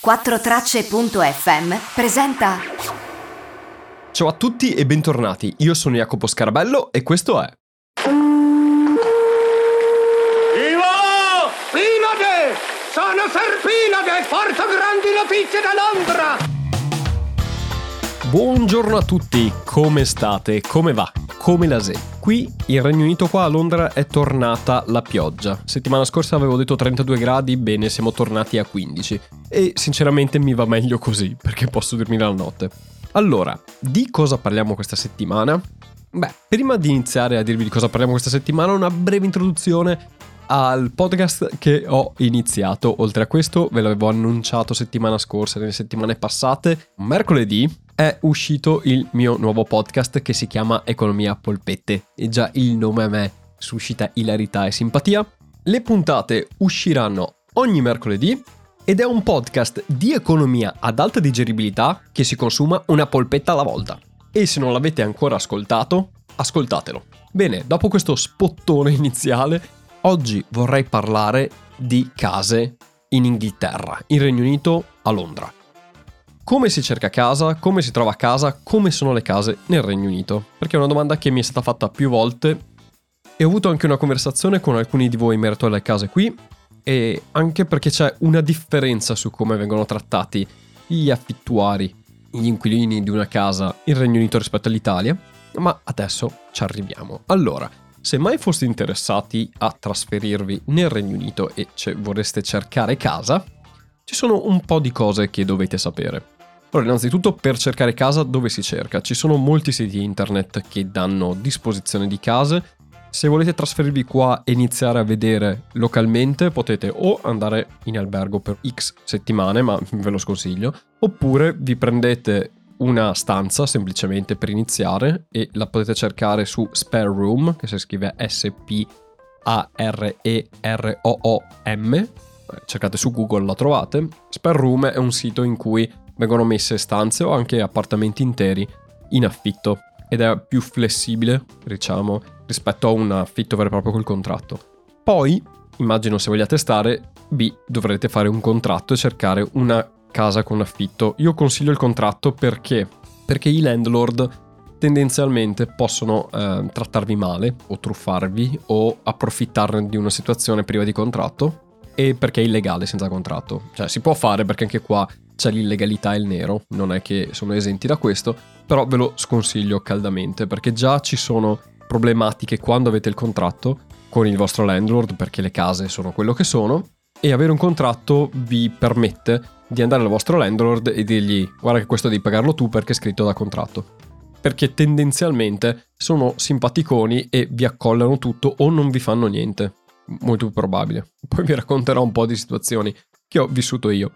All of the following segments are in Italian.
4Tracce.fm presenta. Ciao a tutti e bentornati, io sono Jacopo Scarabello e questo è. Ivo! Pinade! Sono Serpinade! Porto grandi notizie da Londra! Buongiorno a tutti, come state? Come va? Come la se? Qui in Regno Unito qua a Londra è tornata la pioggia. Settimana scorsa avevo detto 32 gradi, bene siamo tornati a 15. E sinceramente mi va meglio così, perché posso dormire la notte. Allora, di cosa parliamo questa settimana? Beh, prima di iniziare a dirvi di cosa parliamo questa settimana, una breve introduzione al podcast che ho iniziato. Oltre a questo, ve l'avevo annunciato settimana scorsa, nelle settimane passate. Mercoledì è uscito il mio nuovo podcast che si chiama Economia Polpette e già il nome a me suscita ilarità e simpatia. Le puntate usciranno ogni mercoledì ed è un podcast di economia ad alta digeribilità che si consuma una polpetta alla volta. E se non l'avete ancora ascoltato, ascoltatelo. Bene, dopo questo spottone iniziale, oggi vorrei parlare di case in Inghilterra, in Regno Unito, a Londra come si cerca casa, come si trova casa, come sono le case nel Regno Unito? Perché è una domanda che mi è stata fatta più volte e ho avuto anche una conversazione con alcuni di voi in merito alle case qui e anche perché c'è una differenza su come vengono trattati gli affittuari, gli inquilini di una casa in Regno Unito rispetto all'Italia, ma adesso ci arriviamo. Allora, se mai foste interessati a trasferirvi nel Regno Unito e cioè, vorreste cercare casa, ci sono un po' di cose che dovete sapere. Allora, innanzitutto per cercare casa dove si cerca? Ci sono molti siti internet che danno disposizione di case. Se volete trasferirvi qua e iniziare a vedere localmente, potete o andare in albergo per X settimane, ma ve lo sconsiglio, oppure vi prendete una stanza semplicemente per iniziare e la potete cercare su Spare Room, che si scrive S-P-A-R-E-R-O-O-M. Cercate su Google, la trovate. Spare Room è un sito in cui vengono messe stanze o anche appartamenti interi in affitto ed è più flessibile, diciamo, rispetto a un affitto vero e proprio col contratto. Poi, immagino se vogliate stare, B, dovrete fare un contratto e cercare una casa con affitto. Io consiglio il contratto perché? Perché i landlord tendenzialmente possono eh, trattarvi male o truffarvi o approfittarne di una situazione priva di contratto e perché è illegale senza contratto. Cioè si può fare perché anche qua c'è l'illegalità e il nero, non è che sono esenti da questo, però ve lo sconsiglio caldamente perché già ci sono problematiche quando avete il contratto con il vostro landlord perché le case sono quello che sono e avere un contratto vi permette di andare al vostro landlord e dirgli guarda che questo devi pagarlo tu perché è scritto da contratto. Perché tendenzialmente sono simpaticoni e vi accollano tutto o non vi fanno niente. Molto più probabile. Poi vi racconterò un po' di situazioni che ho vissuto io.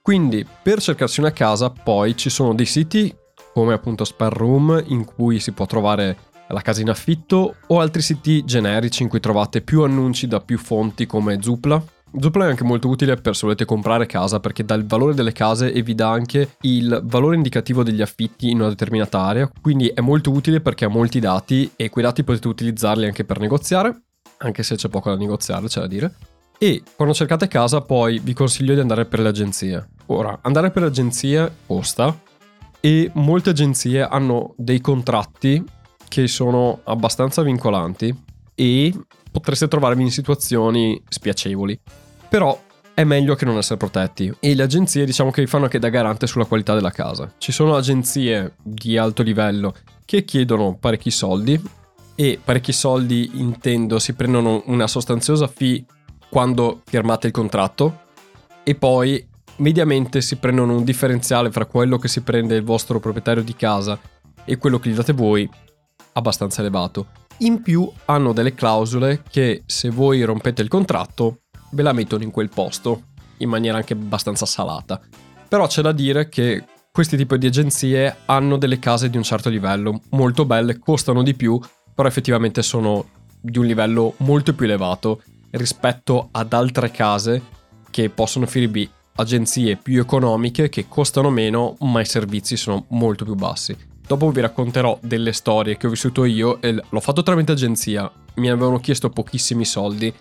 Quindi per cercarsi una casa poi ci sono dei siti come appunto Spare Room in cui si può trovare la casa in affitto o altri siti generici in cui trovate più annunci da più fonti come Zupla. Zupla è anche molto utile per se volete comprare casa perché dà il valore delle case e vi dà anche il valore indicativo degli affitti in una determinata area, quindi è molto utile perché ha molti dati e quei dati potete utilizzarli anche per negoziare, anche se c'è poco da negoziare, c'è da dire. E quando cercate casa poi vi consiglio di andare per le agenzie. Ora, andare per le agenzie costa e molte agenzie hanno dei contratti che sono abbastanza vincolanti e potreste trovarvi in situazioni spiacevoli. Però è meglio che non essere protetti e le agenzie diciamo che fanno anche da garante sulla qualità della casa. Ci sono agenzie di alto livello che chiedono parecchi soldi e parecchi soldi intendo si prendono una sostanziosa fee quando firmate il contratto e poi mediamente si prendono un differenziale fra quello che si prende il vostro proprietario di casa e quello che gli date voi abbastanza elevato. In più hanno delle clausole che se voi rompete il contratto ve la mettono in quel posto in maniera anche abbastanza salata. Però c'è da dire che questi tipi di agenzie hanno delle case di un certo livello, molto belle, costano di più, però effettivamente sono di un livello molto più elevato rispetto ad altre case che possono offrirvi agenzie più economiche che costano meno ma i servizi sono molto più bassi. Dopo vi racconterò delle storie che ho vissuto io e l'ho fatto tramite agenzia, mi avevano chiesto pochissimi soldi,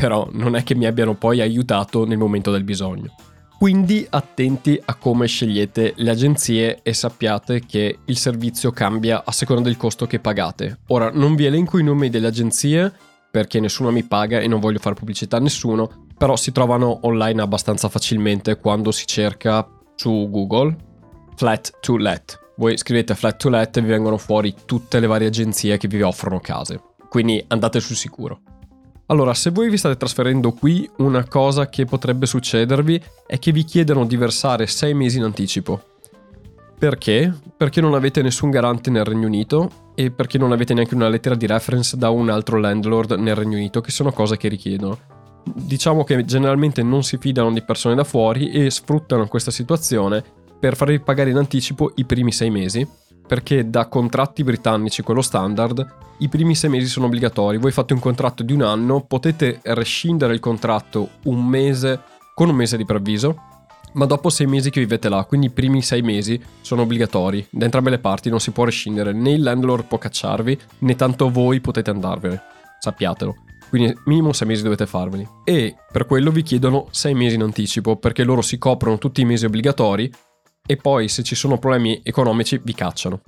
però non è che mi abbiano poi aiutato nel momento del bisogno. Quindi attenti a come scegliete le agenzie e sappiate che il servizio cambia a seconda del costo che pagate. Ora, non vi elenco i nomi delle agenzie perché nessuno mi paga e non voglio fare pubblicità a nessuno, però si trovano online abbastanza facilmente quando si cerca su Google flat to let. Voi scrivete flat to let e vi vengono fuori tutte le varie agenzie che vi offrono case. Quindi andate sul sicuro. Allora, se voi vi state trasferendo qui, una cosa che potrebbe succedervi è che vi chiedano di versare 6 mesi in anticipo. Perché? Perché non avete nessun garante nel Regno Unito e perché non avete neanche una lettera di reference da un altro landlord nel Regno Unito, che sono cose che richiedono. Diciamo che generalmente non si fidano di persone da fuori e sfruttano questa situazione per farvi pagare in anticipo i primi 6 mesi, perché da contratti britannici, quello standard, i primi sei mesi sono obbligatori. Voi fate un contratto di un anno, potete rescindere il contratto un mese con un mese di preavviso, ma dopo sei mesi che vivete là, quindi i primi sei mesi sono obbligatori. Da entrambe le parti non si può rescindere, né il landlord può cacciarvi, né tanto voi potete andarvene. Sappiatelo. Quindi minimo sei mesi dovete farveli. E per quello vi chiedono sei mesi in anticipo, perché loro si coprono tutti i mesi obbligatori e poi se ci sono problemi economici vi cacciano.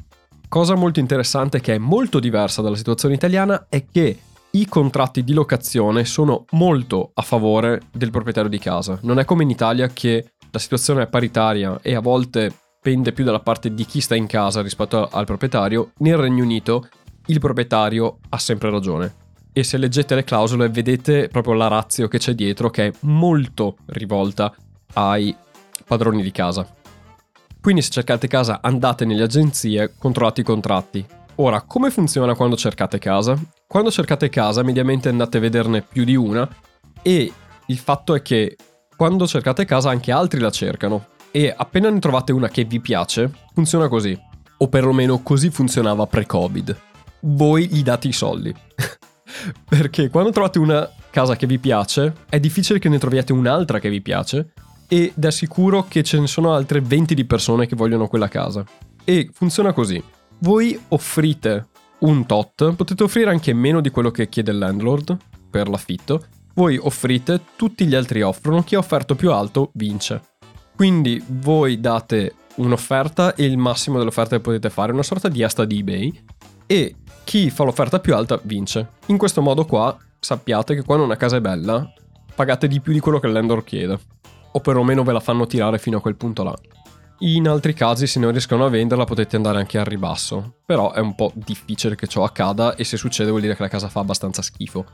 Cosa molto interessante che è molto diversa dalla situazione italiana è che i contratti di locazione sono molto a favore del proprietario di casa. Non è come in Italia che la situazione è paritaria e a volte pende più dalla parte di chi sta in casa rispetto al proprietario. Nel Regno Unito il proprietario ha sempre ragione. E se leggete le clausole vedete proprio la razio che c'è dietro che è molto rivolta ai padroni di casa. Quindi se cercate casa andate nelle agenzie, controllate i contratti. Ora, come funziona quando cercate casa? Quando cercate casa mediamente andate a vederne più di una e il fatto è che quando cercate casa anche altri la cercano e appena ne trovate una che vi piace, funziona così. O perlomeno così funzionava pre-Covid. Voi gli date i soldi. Perché quando trovate una casa che vi piace, è difficile che ne troviate un'altra che vi piace ed è sicuro che ce ne sono altre 20 di persone che vogliono quella casa. E funziona così. Voi offrite un tot, potete offrire anche meno di quello che chiede il landlord per l'affitto. Voi offrite, tutti gli altri offrono, chi ha offerto più alto vince. Quindi voi date un'offerta e il massimo dell'offerta che potete fare, una sorta di asta di eBay, e chi fa l'offerta più alta vince. In questo modo qua sappiate che quando una casa è bella, pagate di più di quello che il landlord chiede o perlomeno ve la fanno tirare fino a quel punto là. In altri casi, se non riescono a venderla, potete andare anche al ribasso. Però è un po' difficile che ciò accada e se succede vuol dire che la casa fa abbastanza schifo.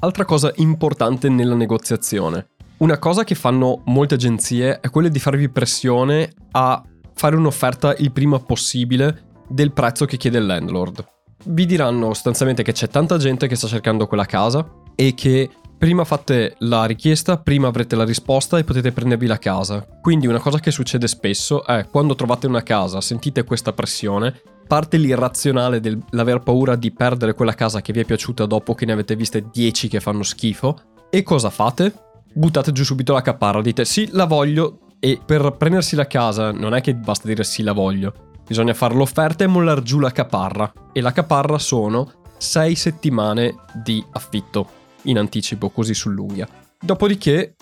Altra cosa importante nella negoziazione. Una cosa che fanno molte agenzie è quella di farvi pressione a fare un'offerta il prima possibile del prezzo che chiede il landlord. Vi diranno sostanzialmente che c'è tanta gente che sta cercando quella casa e che Prima fate la richiesta, prima avrete la risposta e potete prendervi la casa. Quindi una cosa che succede spesso è quando trovate una casa, sentite questa pressione, parte l'irrazionale dell'aver paura di perdere quella casa che vi è piaciuta dopo che ne avete viste 10 che fanno schifo. E cosa fate? Buttate giù subito la caparra, dite sì, la voglio e per prendersi la casa non è che basta dire sì, la voglio. Bisogna fare l'offerta e mollare giù la caparra. E la caparra sono 6 settimane di affitto in anticipo, così sull'unghia. Dopodiché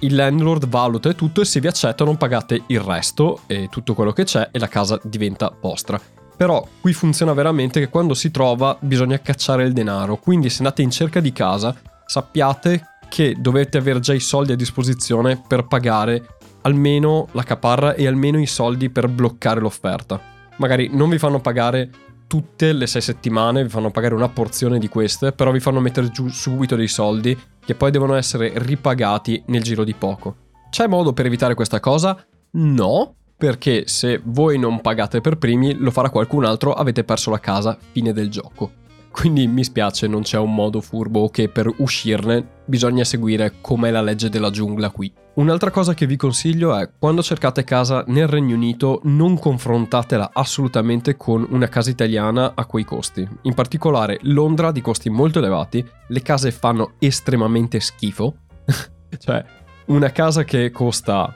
il landlord valuta tutto e se vi accettano pagate il resto e tutto quello che c'è e la casa diventa vostra. Però qui funziona veramente che quando si trova bisogna cacciare il denaro, quindi se andate in cerca di casa sappiate che dovete avere già i soldi a disposizione per pagare almeno la caparra e almeno i soldi per bloccare l'offerta. Magari non vi fanno pagare tutte le sei settimane, vi fanno pagare una porzione di queste, però vi fanno mettere giù subito dei soldi che poi devono essere ripagati nel giro di poco. C'è modo per evitare questa cosa? No, perché se voi non pagate per primi, lo farà qualcun altro, avete perso la casa, fine del gioco. Quindi mi spiace, non c'è un modo furbo che per uscirne bisogna seguire com'è la legge della giungla qui. Un'altra cosa che vi consiglio è quando cercate casa nel Regno Unito non confrontatela assolutamente con una casa italiana a quei costi. In particolare Londra di costi molto elevati, le case fanno estremamente schifo. cioè una casa che costa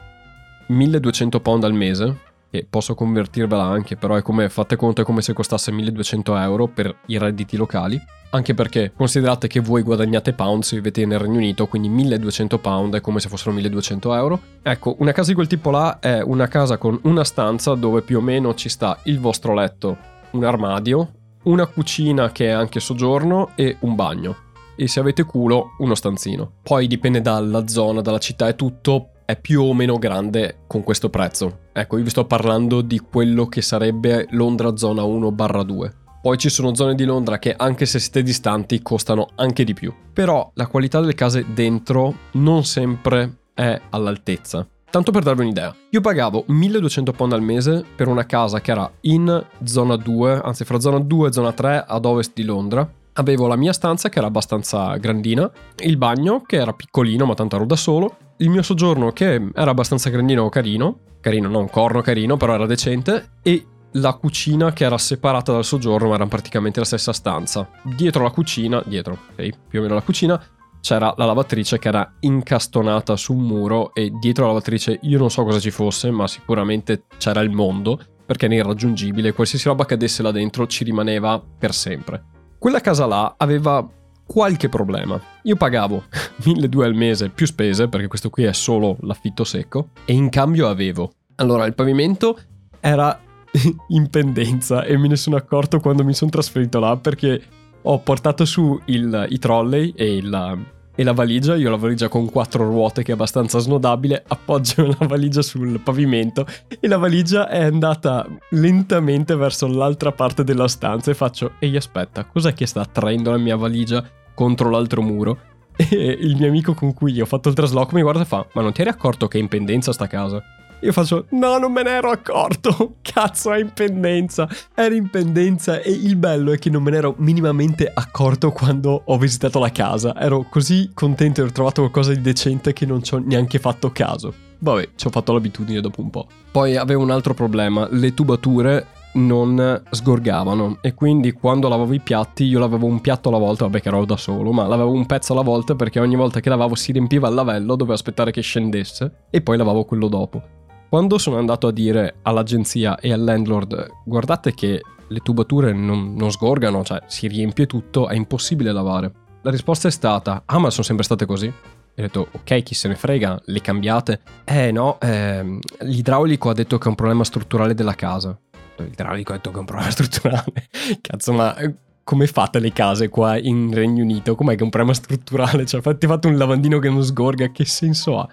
1200 pound al mese e posso convertirvela anche, però è come, fate conto, è come se costasse 1200 euro per i redditi locali. Anche perché considerate che voi guadagnate pound se vivete nel Regno Unito, quindi 1200 pound è come se fossero 1200 euro. Ecco, una casa di quel tipo là è una casa con una stanza dove più o meno ci sta il vostro letto, un armadio, una cucina che è anche soggiorno e un bagno. E se avete culo, uno stanzino. Poi dipende dalla zona, dalla città e tutto, è più o meno grande con questo prezzo. Ecco, io vi sto parlando di quello che sarebbe Londra zona 1-2. Poi ci sono zone di Londra che anche se siete distanti costano anche di più. Però la qualità delle case dentro non sempre è all'altezza. Tanto per darvi un'idea, io pagavo 1200 pound al mese per una casa che era in zona 2, anzi fra zona 2 e zona 3 ad ovest di Londra. Avevo la mia stanza che era abbastanza grandina, il bagno che era piccolino ma tanto ero da solo, il mio soggiorno che era abbastanza grandino carino, carino non corno carino però era decente e la cucina che era separata dal soggiorno, ma era praticamente la stessa stanza. Dietro la cucina, dietro, ok, più o meno la cucina, c'era la lavatrice che era incastonata su un muro e dietro la lavatrice io non so cosa ci fosse, ma sicuramente c'era il mondo, perché era irraggiungibile, qualsiasi roba cadesse là dentro ci rimaneva per sempre. Quella casa là aveva qualche problema. Io pagavo 1200 al mese più spese, perché questo qui è solo l'affitto secco, e in cambio avevo. Allora, il pavimento era in pendenza e me ne sono accorto quando mi sono trasferito là perché ho portato su il, i trolley e, il, e, la valigia. Io la valigia con quattro ruote che è abbastanza snodabile. Appoggio la valigia sul pavimento e la valigia è andata lentamente verso l'altra parte della stanza. E faccio: Ehi, aspetta, cos'è che sta attraendo la mia valigia contro l'altro muro? E il mio amico con cui ho fatto il trasloco mi guarda e fa: Ma non ti eri accorto che è in pendenza sta casa? Io faccio, no, non me ne ero accorto. Cazzo, è in pendenza. Era in pendenza e il bello è che non me ne ero minimamente accorto quando ho visitato la casa. Ero così contento di aver trovato qualcosa di decente che non ci ho neanche fatto caso. Vabbè, ci ho fatto l'abitudine dopo un po'. Poi avevo un altro problema. Le tubature non sgorgavano e quindi quando lavavo i piatti io lavavo un piatto alla volta, vabbè che ero da solo, ma lavavo un pezzo alla volta perché ogni volta che lavavo si riempiva il lavello, dovevo aspettare che scendesse e poi lavavo quello dopo. Quando sono andato a dire all'agenzia e al landlord guardate che le tubature non, non sgorgano, cioè si riempie tutto, è impossibile lavare. La risposta è stata, ah ma sono sempre state così? Ho detto, ok, chi se ne frega, le cambiate? Eh no, eh, l'idraulico ha detto che è un problema strutturale della casa. L'idraulico ha detto che è un problema strutturale. Cazzo, ma eh, come fate le case qua in Regno Unito? Com'è che è un problema strutturale? Cioè, fate, fate un lavandino che non sgorga, che senso ha?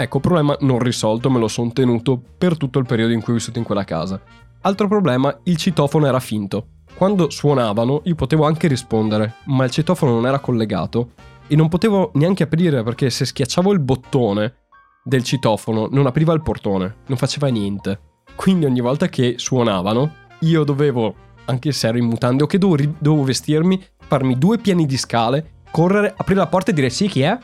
Ecco, problema non risolto, me lo sono tenuto per tutto il periodo in cui ho vissuto in quella casa. Altro problema, il citofono era finto. Quando suonavano io potevo anche rispondere, ma il citofono non era collegato e non potevo neanche aprire perché se schiacciavo il bottone del citofono non apriva il portone, non faceva niente. Quindi ogni volta che suonavano io dovevo, anche se ero in mutande o che dovevo, dovevo vestirmi, farmi due piani di scale, correre, aprire la porta e dire sì chi è?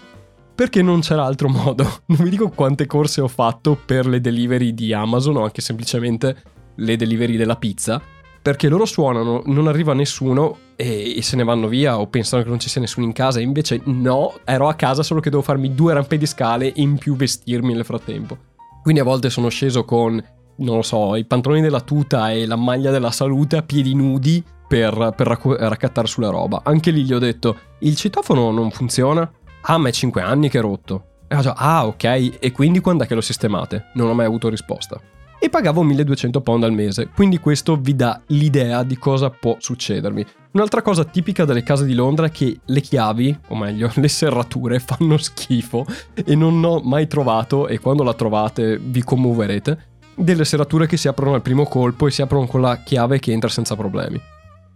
Perché non c'era altro modo. Non vi dico quante corse ho fatto per le delivery di Amazon o anche semplicemente le delivery della pizza, perché loro suonano, non arriva nessuno e, e, se ne vanno via o pensano che non ci sia nessuno in casa, invece no, ero a casa solo che devo farmi due rampe di scale e in più vestirmi nel frattempo. Quindi a volte sono sceso con, non lo so, i pantaloni della tuta e la maglia della salute a piedi nudi per, per raccattare sulla roba. Anche lì gli ho detto, il citofono non funziona? Ah, ma è 5 anni che è rotto. E faccio, ah, ok, e quindi quando è che lo sistemate? Non ho mai avuto risposta. E pagavo 1200 pound al mese, quindi questo vi dà l'idea di cosa può succedermi. Un'altra cosa tipica delle case di Londra è che le chiavi, o meglio, le serrature fanno schifo e non ho mai trovato, e quando la trovate vi commuoverete, delle serrature che si aprono al primo colpo e si aprono con la chiave che entra senza problemi.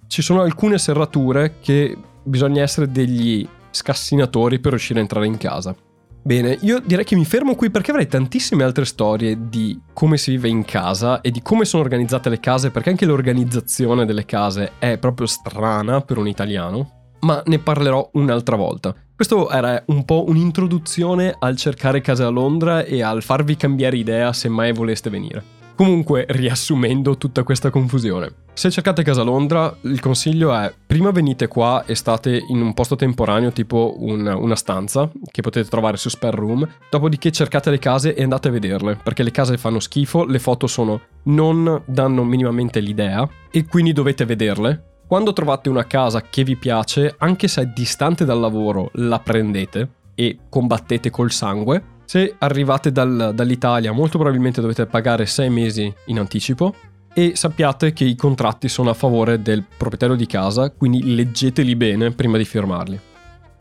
Ci sono alcune serrature che bisogna essere degli scassinatori per riuscire a entrare in casa. Bene, io direi che mi fermo qui perché avrei tantissime altre storie di come si vive in casa e di come sono organizzate le case, perché anche l'organizzazione delle case è proprio strana per un italiano, ma ne parlerò un'altra volta. Questo era un po' un'introduzione al cercare case a Londra e al farvi cambiare idea se mai voleste venire. Comunque, riassumendo tutta questa confusione. Se cercate casa Londra, il consiglio è prima venite qua e state in un posto temporaneo, tipo un, una stanza che potete trovare su Spare Room. Dopodiché cercate le case e andate a vederle, perché le case fanno schifo, le foto sono non danno minimamente l'idea e quindi dovete vederle. Quando trovate una casa che vi piace, anche se è distante dal lavoro, la prendete e combattete col sangue se arrivate dal, dall'Italia molto probabilmente dovete pagare 6 mesi in anticipo e sappiate che i contratti sono a favore del proprietario di casa, quindi leggeteli bene prima di firmarli.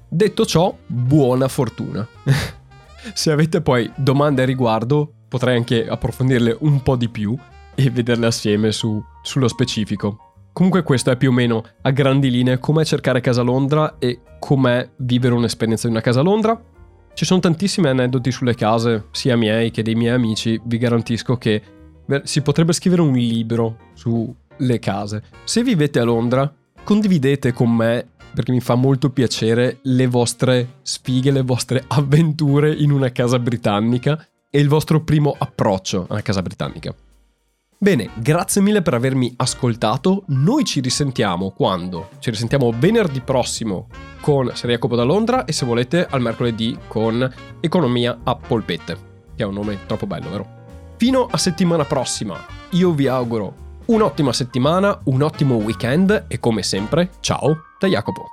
Detto ciò, buona fortuna. Se avete poi domande a riguardo, potrei anche approfondirle un po' di più e vederle assieme su, sullo specifico. Comunque questo è più o meno a grandi linee com'è cercare casa a Londra e com'è vivere un'esperienza di una casa a Londra. Ci sono tantissimi aneddoti sulle case, sia miei che dei miei amici, vi garantisco che si potrebbe scrivere un libro sulle case. Se vivete a Londra, condividete con me, perché mi fa molto piacere, le vostre sfighe, le vostre avventure in una casa britannica e il vostro primo approccio alla casa britannica. Bene, grazie mille per avermi ascoltato. Noi ci risentiamo quando? Ci risentiamo venerdì prossimo con Serie Copo da Londra e se volete al mercoledì con Economia a Polpette, che è un nome troppo bello, vero? Fino a settimana prossima. Io vi auguro un'ottima settimana, un ottimo weekend e come sempre, ciao da Jacopo.